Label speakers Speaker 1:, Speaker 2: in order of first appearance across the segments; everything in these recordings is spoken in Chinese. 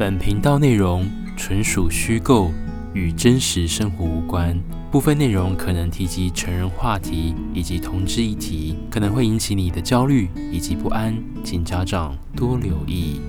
Speaker 1: 本频道内容纯属虚构，与真实生活无关。部分内容可能提及成人话题以及同志议题，可能会引起你的焦虑以及不安，请家长多留意。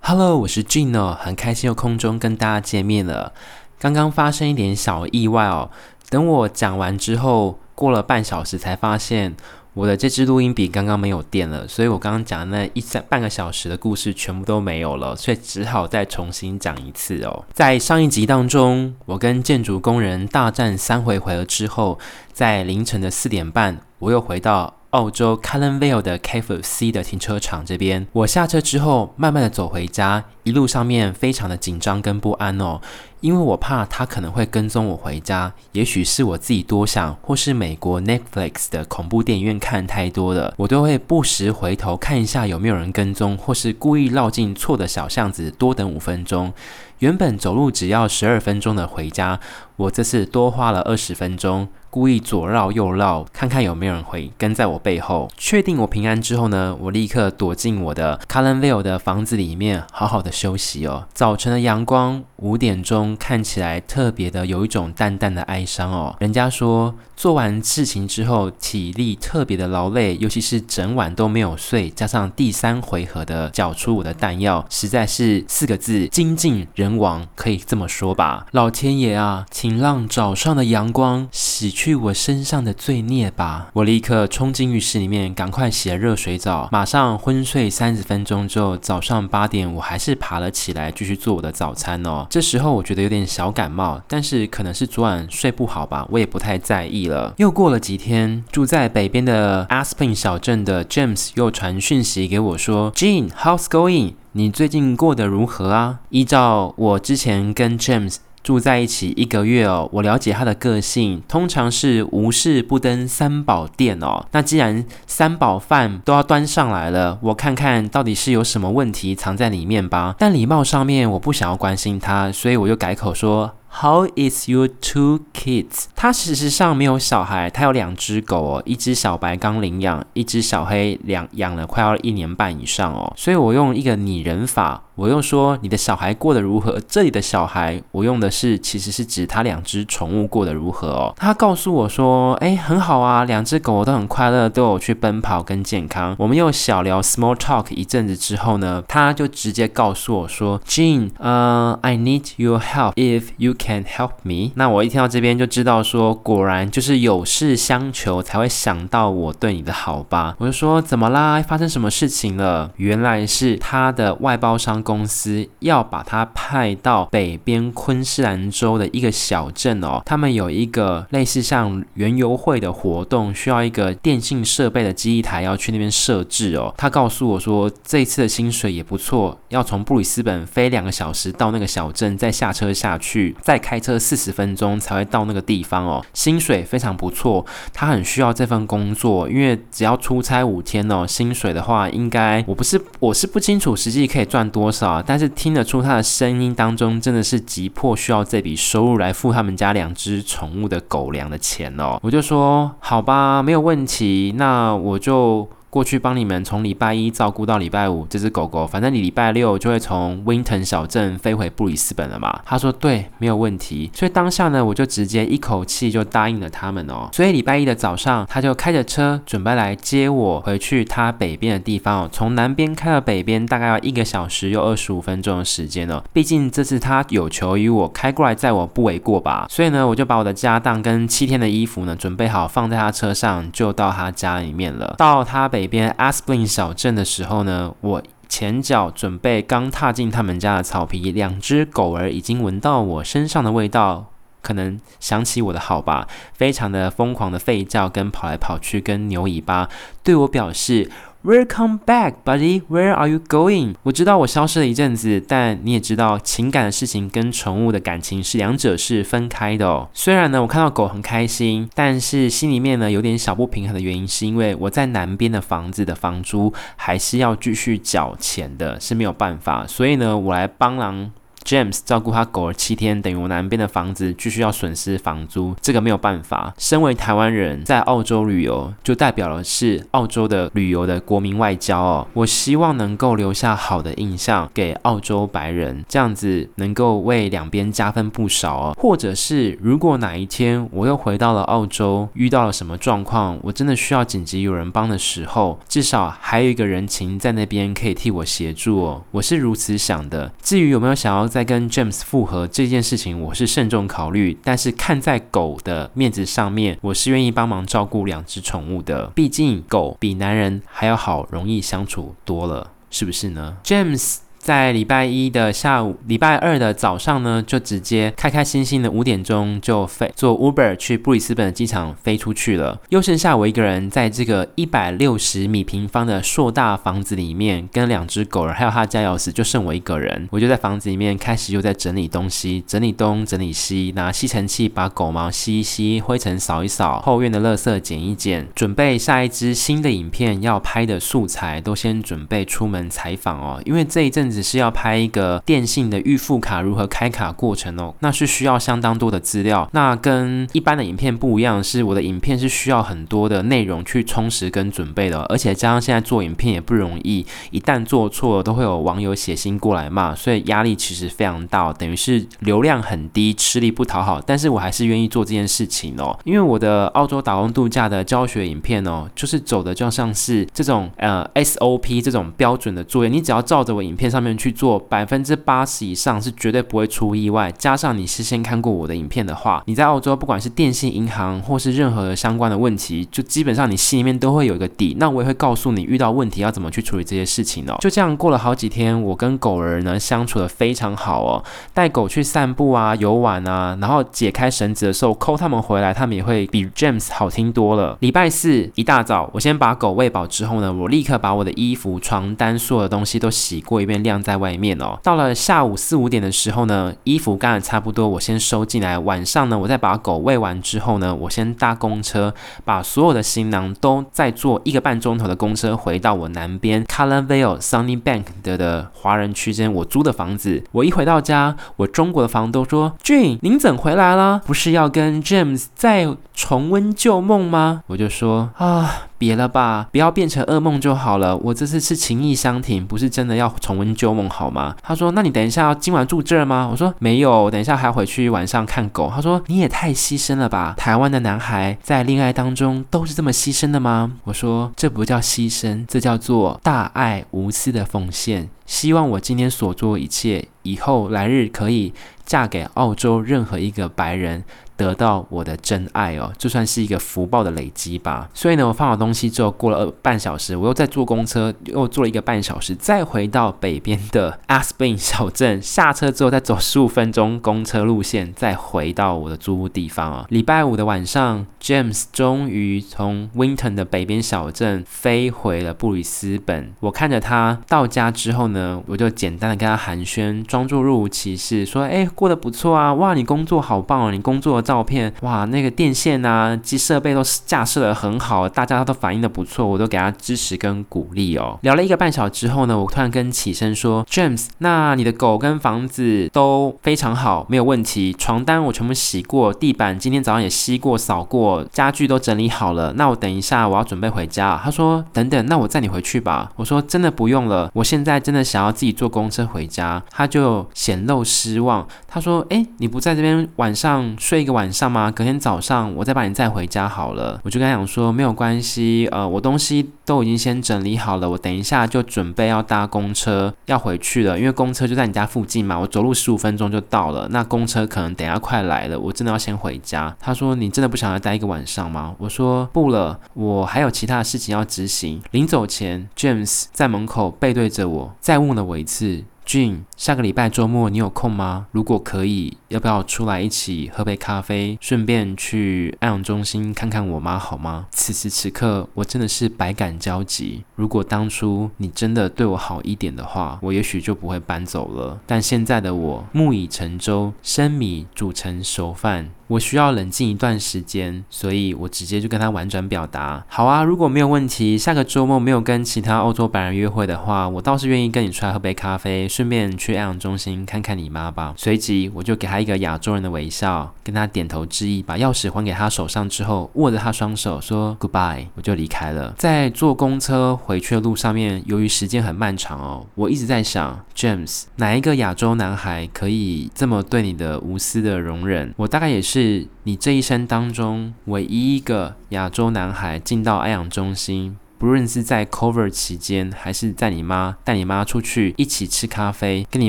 Speaker 1: Hello，我是 Gene，很开心又空中跟大家见面了。刚刚发生一点小意外哦，等我讲完之后，过了半小时才发现。我的这支录音笔刚刚没有电了，所以我刚刚讲的那一三半个小时的故事全部都没有了，所以只好再重新讲一次哦。在上一集当中，我跟建筑工人大战三回合之后，在凌晨的四点半，我又回到澳洲 Cullen Vale 的 KFC 的停车场这边。我下车之后，慢慢的走回家，一路上面非常的紧张跟不安哦。因为我怕他可能会跟踪我回家，也许是我自己多想，或是美国 Netflix 的恐怖电影院看太多了，我都会不时回头看一下有没有人跟踪，或是故意绕进错的小巷子多等五分钟。原本走路只要十二分钟的回家，我这次多花了二十分钟，故意左绕右绕，看看有没有人会跟在我背后。确定我平安之后呢，我立刻躲进我的 Cullen Vale 的房子里面，好好的休息哦。早晨的阳光五点钟。看起来特别的有一种淡淡的哀伤哦。人家说做完事情之后体力特别的劳累，尤其是整晚都没有睡，加上第三回合的缴出我的弹药，实在是四个字：精尽人亡，可以这么说吧。老天爷啊，请让早上的阳光洗去我身上的罪孽吧。我立刻冲进浴室里面，赶快洗了热水澡，马上昏睡三十分钟之后，早上八点我还是爬了起来，继续做我的早餐哦。这时候我觉得。有点小感冒，但是可能是昨晚睡不好吧，我也不太在意了。又过了几天，住在北边的 Asplin 小镇的 James 又传讯息给我说：“Gene，how's going？你最近过得如何啊？”依照我之前跟 James 住在一起一个月哦，我了解他的个性，通常是无事不登三宝殿哦。那既然三宝饭都要端上来了，我看看到底是有什么问题藏在里面吧。但礼貌上面，我不想要关心他，所以我就改口说。How is your two kids？他事实上没有小孩，他有两只狗哦，一只小白刚领养，一只小黑两养了快要一年半以上哦。所以我用一个拟人法，我用说你的小孩过得如何？这里的小孩，我用的是其实是指他两只宠物过得如何哦。他告诉我说，哎，很好啊，两只狗都很快乐，都有去奔跑跟健康。我们又小聊 small talk 一阵子之后呢，他就直接告诉我说，Jean，呃，I need your help if you Can help me？那我一听到这边就知道说，果然就是有事相求才会想到我对你的好吧？我就说怎么啦？发生什么事情了？原来是他的外包商公司要把他派到北边昆士兰州的一个小镇哦，他们有一个类似像原油会的活动，需要一个电信设备的机一台要去那边设置哦。他告诉我说，这次的薪水也不错，要从布里斯本飞两个小时到那个小镇，再下车下去。再开车四十分钟才会到那个地方哦，薪水非常不错。他很需要这份工作，因为只要出差五天哦，薪水的话应该我不是我是不清楚实际可以赚多少，但是听得出他的声音当中真的是急迫需要这笔收入来付他们家两只宠物的狗粮的钱哦。我就说好吧，没有问题，那我就。过去帮你们从礼拜一照顾到礼拜五，这只狗狗，反正你礼拜六就会从 Winton 小镇飞回布里斯本了嘛。他说对，没有问题。所以当下呢，我就直接一口气就答应了他们哦。所以礼拜一的早上，他就开着车准备来接我回去他北边的地方。从南边开到北边，大概要一个小时又二十五分钟的时间哦。毕竟这次他有求于我，开过来载我不为过吧。所以呢，我就把我的家当跟七天的衣服呢准备好，放在他车上，就到他家里面了。到他北。北边 Asplin 小镇的时候呢，我前脚准备刚踏进他们家的草皮，两只狗儿已经闻到我身上的味道，可能想起我的好吧，非常的疯狂的吠叫跟跑来跑去，跟牛尾巴，对我表示。Welcome back, buddy. Where are you going? 我知道我消失了一阵子，但你也知道，情感的事情跟宠物的感情是两者是分开的哦。虽然呢，我看到狗很开心，但是心里面呢有点小不平衡的原因，是因为我在南边的房子的房租还是要继续缴钱的，是没有办法。所以呢，我来帮忙 James 照顾他狗儿七天，等于我南边的房子继续要损失房租，这个没有办法。身为台湾人，在澳洲旅游，就代表了是澳洲的旅游的国民外交哦。我希望能够留下好的印象给澳洲白人，这样子能够为两边加分不少哦。或者是如果哪一天我又回到了澳洲，遇到了什么状况，我真的需要紧急有人帮的时候，至少还有一个人情在那边可以替我协助哦。我是如此想的。至于有没有想要在跟 James 复合这件事情，我是慎重考虑。但是看在狗的面子上面，我是愿意帮忙照顾两只宠物的。毕竟狗比男人还要好，容易相处多了，是不是呢？James。在礼拜一的下午，礼拜二的早上呢，就直接开开心心的五点钟就飞坐 Uber 去布里斯本的机场飞出去了。又剩下我一个人在这个一百六十米平方的硕大房子里面，跟两只狗儿还有他家钥匙，就剩我一个人。我就在房子里面开始又在整理东西，整理东整理西，拿吸尘器把狗毛吸一吸，灰尘扫一扫，后院的垃圾捡一捡，准备下一支新的影片要拍的素材都先准备出门采访哦，因为这一阵。只是要拍一个电信的预付卡如何开卡过程哦，那是需要相当多的资料。那跟一般的影片不一样，是我的影片是需要很多的内容去充实跟准备的，而且加上现在做影片也不容易，一旦做错了都会有网友写信过来骂，所以压力其实非常大，等于是流量很低，吃力不讨好。但是我还是愿意做这件事情哦，因为我的澳洲打工度假的教学影片哦，就是走的就像是这种呃 SOP 这种标准的作业，你只要照着我影片上。们去做百分之八十以上是绝对不会出意外。加上你事先看过我的影片的话，你在澳洲不管是电信、银行或是任何相关的问题，就基本上你心里面都会有一个底。那我也会告诉你遇到问题要怎么去处理这些事情哦。就这样过了好几天，我跟狗儿呢相处得非常好哦，带狗去散步啊、游玩啊，然后解开绳子的时候抠他们回来，他们也会比 James 好听多了。礼拜四一大早，我先把狗喂饱之后呢，我立刻把我的衣服、床单所有的东西都洗过一遍。晾在外面哦。到了下午四五点的时候呢，衣服干得差不多，我先收进来。晚上呢，我再把狗喂完之后呢，我先搭公车，把所有的行囊都再坐一个半钟头的公车回到我南边 Cala Vale Sunnybank 的的华人区间我租的房子。我一回到家，我中国的房东说：“Gene，您怎回来了？不是要跟 James 再重温旧梦吗？”我就说：“啊。”别了吧，不要变成噩梦就好了。我这次是情意相挺，不是真的要重温旧梦，好吗？他说：“那你等一下要今晚住这儿吗？”我说：“没有，等一下还要回去晚上看狗。”他说：“你也太牺牲了吧？台湾的男孩在恋爱当中都是这么牺牲的吗？”我说：“这不叫牺牲，这叫做大爱无私的奉献。希望我今天所做一切，以后来日可以嫁给澳洲任何一个白人。”得到我的真爱哦，就算是一个福报的累积吧。所以呢，我放好东西之后，过了半小时，我又再坐公车，又坐了一个半小时，再回到北边的 Aspley 小镇。下车之后，再走十五分钟公车路线，再回到我的租屋地方啊。礼拜五的晚上，James 终于从 Winton 的北边小镇飞回了布里斯本。我看着他到家之后呢，我就简单的跟他寒暄，装作若无其事，说：“哎，过得不错啊，哇，你工作好棒哦，你工作。”照片哇，那个电线啊，机设备都架设得很好，大家都反应得不错，我都给他支持跟鼓励哦。聊了一个半小时之后呢，我突然跟起身说：“James，那你的狗跟房子都非常好，没有问题。床单我全部洗过，地板今天早上也吸过扫过，家具都整理好了。那我等一下我要准备回家。”他说：“等等，那我载你回去吧。”我说：“真的不用了，我现在真的想要自己坐公车回家。”他就显露失望，他说：“诶，你不在这边晚上睡一个。”晚晚上吗？隔天早上我再把你载回家好了。我就跟他讲说没有关系，呃，我东西都已经先整理好了，我等一下就准备要搭公车要回去了，因为公车就在你家附近嘛，我走路十五分钟就到了。那公车可能等下快来了，我真的要先回家。他说你真的不想要待一个晚上吗？我说不了，我还有其他的事情要执行。临走前，James 在门口背对着我，再问了我一次。俊下个礼拜周末你有空吗？如果可以，要不要出来一起喝杯咖啡，顺便去爱养中心看看我妈好吗？此时此刻，我真的是百感交集。如果当初你真的对我好一点的话，我也许就不会搬走了。但现在的我，木已成舟，生米煮成熟饭。我需要冷静一段时间，所以我直接就跟他婉转表达：好啊，如果没有问题，下个周末没有跟其他欧洲白人约会的话，我倒是愿意跟你出来喝杯咖啡，顺便去爱养中心看看你妈吧。随即我就给他一个亚洲人的微笑，跟他点头致意，把钥匙还给他手上之后，握着他双手说 Goodbye，我就离开了。在坐公车回去的路上面，由于时间很漫长哦，我一直在想 James，哪一个亚洲男孩可以这么对你的无私的容忍？我大概也是是你这一生当中唯一一个亚洲男孩进到爱养中心。不论是在 cover 期间，还是在你妈带你妈出去一起吃咖啡，跟你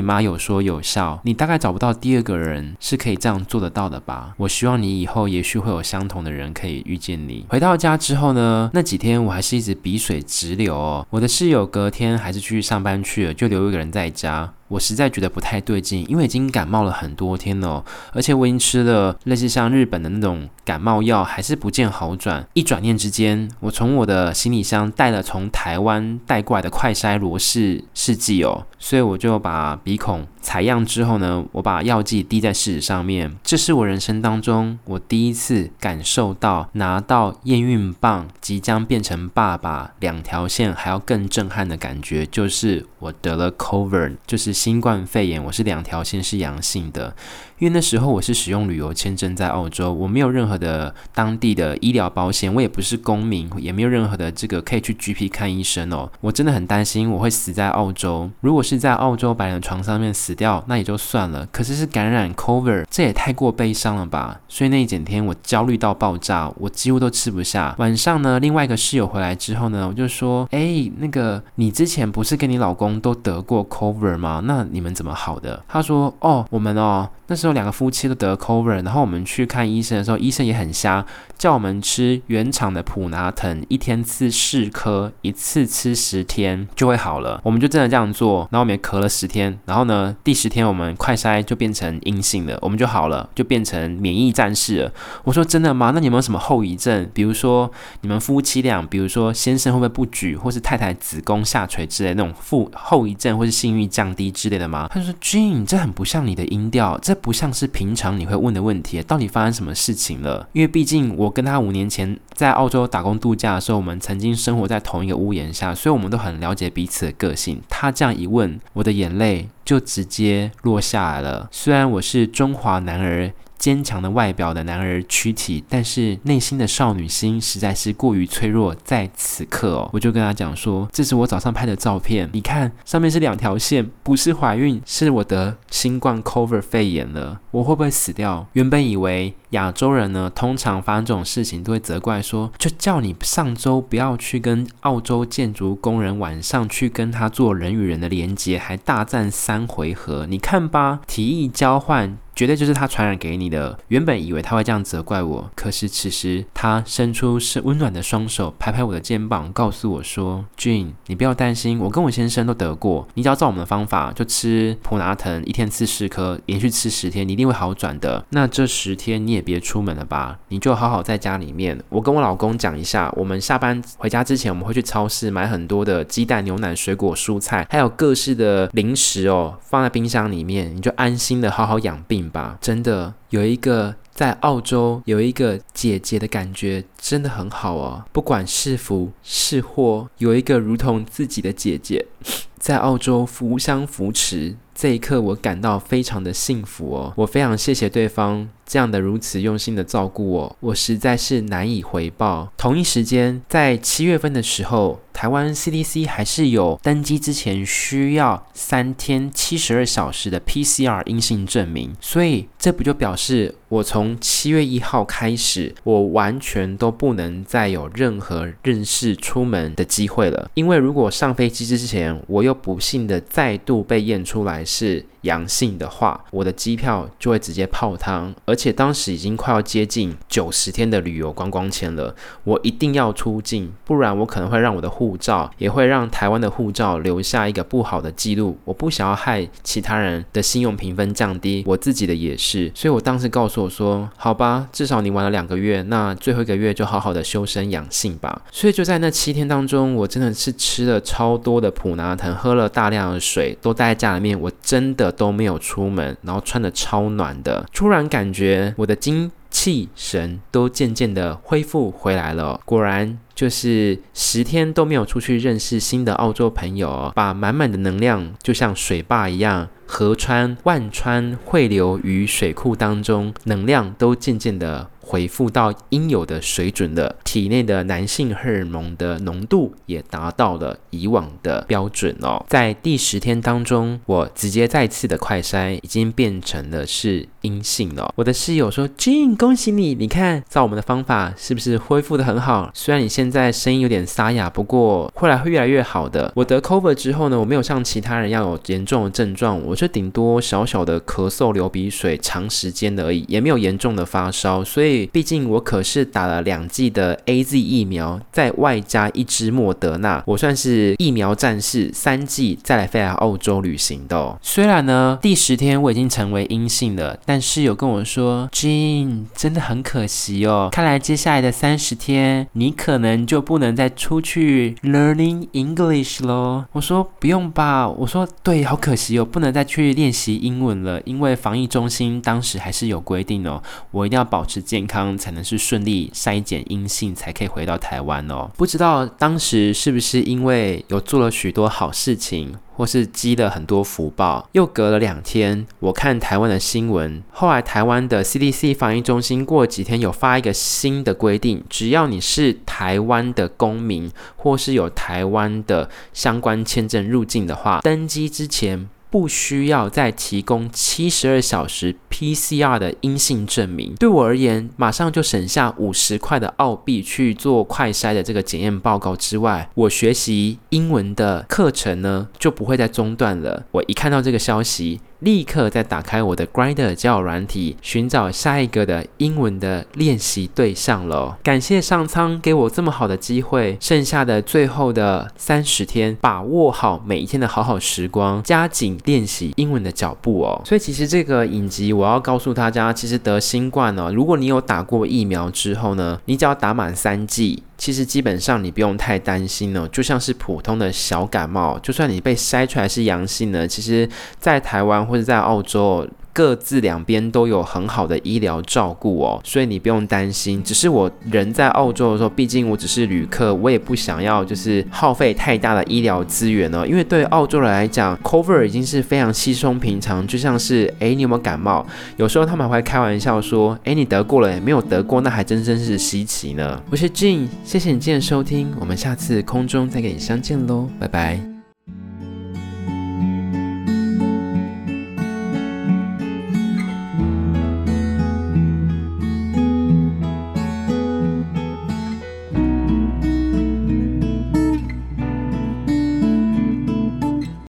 Speaker 1: 妈有说有笑，你大概找不到第二个人是可以这样做得到的吧？我希望你以后也许会有相同的人可以遇见你。回到家之后呢，那几天我还是一直鼻水直流哦。我的室友隔天还是去上班去了，就留一个人在家。我实在觉得不太对劲，因为已经感冒了很多天了，而且我已经吃了类似像日本的那种感冒药，还是不见好转。一转念之间，我从我的行李箱带了从台湾带过来的快筛罗氏试剂哦，所以我就把鼻孔采样之后呢，我把药剂滴在试纸上面。这是我人生当中我第一次感受到拿到验孕棒即将变成爸爸两条线还要更震撼的感觉，就是我得了 COVID，就是。新冠肺炎，我是两条线是阳性的。因为那时候我是使用旅游签证在澳洲，我没有任何的当地的医疗保险，我也不是公民，也没有任何的这个可以去 GP 看医生哦。我真的很担心我会死在澳洲。如果是在澳洲白人床上面死掉，那也就算了。可是是感染 Cover，这也太过悲伤了吧？所以那一整天我焦虑到爆炸，我几乎都吃不下。晚上呢，另外一个室友回来之后呢，我就说：“哎，那个你之前不是跟你老公都得过 Cover 吗？那你们怎么好的？”他说：“哦，我们哦。”那时候两个夫妻都得 COVID，然后我们去看医生的时候，医生也很瞎，叫我们吃原厂的普拿疼，一天吃四颗，一次吃十天就会好了。我们就真的这样做，然后我们也咳了十天，然后呢，第十天我们快筛就变成阴性了，我们就好了，就变成免疫战士了。我说真的吗？那你有没有什么后遗症？比如说你们夫妻俩，比如说先生会不会不举，或是太太子宫下垂之类的那种负后遗症，或是性欲降低之类的吗？他就说：“Gene，这很不像你的音调，这。”不像是平常你会问的问题，到底发生什么事情了？因为毕竟我跟他五年前在澳洲打工度假的时候，我们曾经生活在同一个屋檐下，所以我们都很了解彼此的个性。他这样一问，我的眼泪就直接落下来了。虽然我是中华男儿。坚强的外表的男儿躯体，但是内心的少女心实在是过于脆弱。在此刻哦，我就跟他讲说：“这是我早上拍的照片，你看上面是两条线，不是怀孕，是我得新冠 cover 肺炎了，我会不会死掉？”原本以为亚洲人呢，通常发生这种事情都会责怪说：“就叫你上周不要去跟澳洲建筑工人晚上去跟他做人与人的连接，还大战三回合，你看吧，提议交换。”绝对就是他传染给你的。原本以为他会这样责怪我，可是此时他伸出是温暖的双手，拍拍我的肩膀，告诉我说：“Gene，你不要担心，我跟我先生都得过。你只要照我们的方法，就吃普拿疼，一天吃四颗，连续吃十天，你一定会好转的。那这十天你也别出门了吧，你就好好在家里面。我跟我老公讲一下，我们下班回家之前，我们会去超市买很多的鸡蛋、牛奶、水果、蔬菜，还有各式的零食哦，放在冰箱里面，你就安心的好好养病。”吧，真的有一个在澳洲有一个姐姐的感觉，真的很好哦。不管是福是祸，有一个如同自己的姐姐，在澳洲扶相扶持，这一刻我感到非常的幸福哦。我非常谢谢对方这样的如此用心的照顾我，我实在是难以回报。同一时间，在七月份的时候。台湾 CDC 还是有登机之前需要三天七十二小时的 PCR 阴性证明，所以这不就表示我从七月一号开始，我完全都不能再有任何认识出门的机会了。因为如果上飞机之前，我又不幸的再度被验出来是阳性的话，我的机票就会直接泡汤，而且当时已经快要接近九十天的旅游观光签了，我一定要出境，不然我可能会让我的护照也会让台湾的护照留下一个不好的记录。我不想要害其他人的信用评分降低，我自己的也是。所以我当时告诉我说：“好吧，至少你玩了两个月，那最后一个月就好好的修身养性吧。”所以就在那七天当中，我真的是吃了超多的普拿疼，喝了大量的水，都待在家里面。我真的都没有出门，然后穿的超暖的，突然感觉我的精。气神都渐渐的恢复回来了。果然。就是十天都没有出去认识新的澳洲朋友，把满满的能量就像水坝一样，河川万川汇流于水库当中，能量都渐渐的。恢复到应有的水准了，体内的男性荷尔蒙的浓度也达到了以往的标准哦。在第十天当中，我直接再次的快筛，已经变成了是阴性了。我的室友说：“Jean，恭喜你！你看，照我们的方法，是不是恢复得很好？虽然你现在声音有点沙哑，不过后来会越来越好的。”我得 COVID 之后呢，我没有像其他人要有严重的症状，我就顶多小小的咳嗽、流鼻水，长时间的而已，也没有严重的发烧，所以。毕竟我可是打了两剂的 AZ 疫苗，再外加一支莫德纳，我算是疫苗战士，三剂再来飞来澳洲旅行的。虽然呢，第十天我已经成为阴性了，但室友跟我说，Jean 真的很可惜哦，看来接下来的三十天，你可能就不能再出去 learning English 咯。我说不用吧，我说对，好可惜哦，不能再去练习英文了，因为防疫中心当时还是有规定哦，我一定要保持健。健康才能是顺利筛检阴性，才可以回到台湾哦。不知道当时是不是因为有做了许多好事情，或是积了很多福报。又隔了两天，我看台湾的新闻，后来台湾的 CDC 防疫中心过几天有发一个新的规定，只要你是台湾的公民，或是有台湾的相关签证入境的话，登机之前。不需要再提供七十二小时 PCR 的阴性证明。对我而言，马上就省下五十块的澳币去做快筛的这个检验报告之外，我学习英文的课程呢就不会再中断了。我一看到这个消息，立刻再打开我的 Grinder 教软体，寻找下一个的英文的练习对象了。感谢上苍给我这么好的机会，剩下的最后的三十天，把握好每一天的好好时光，加紧练习英文的脚步哦。所以其实这个影集我要告诉大家，其实得新冠哦，如果你有打过疫苗之后呢，你只要打满三剂。其实基本上你不用太担心哦，就像是普通的小感冒，就算你被筛出来是阳性呢，其实，在台湾或者在澳洲。各自两边都有很好的医疗照顾哦，所以你不用担心。只是我人在澳洲的时候，毕竟我只是旅客，我也不想要就是耗费太大的医疗资源哦。因为对澳洲人来讲，cover 已经是非常稀松平常，就像是诶，你有没有感冒？有时候他们还会开玩笑说，诶，你得过了，没有得过，那还真真是稀奇呢。我是 Jin，谢谢你今天的收听，我们下次空中再跟你相见喽，拜拜。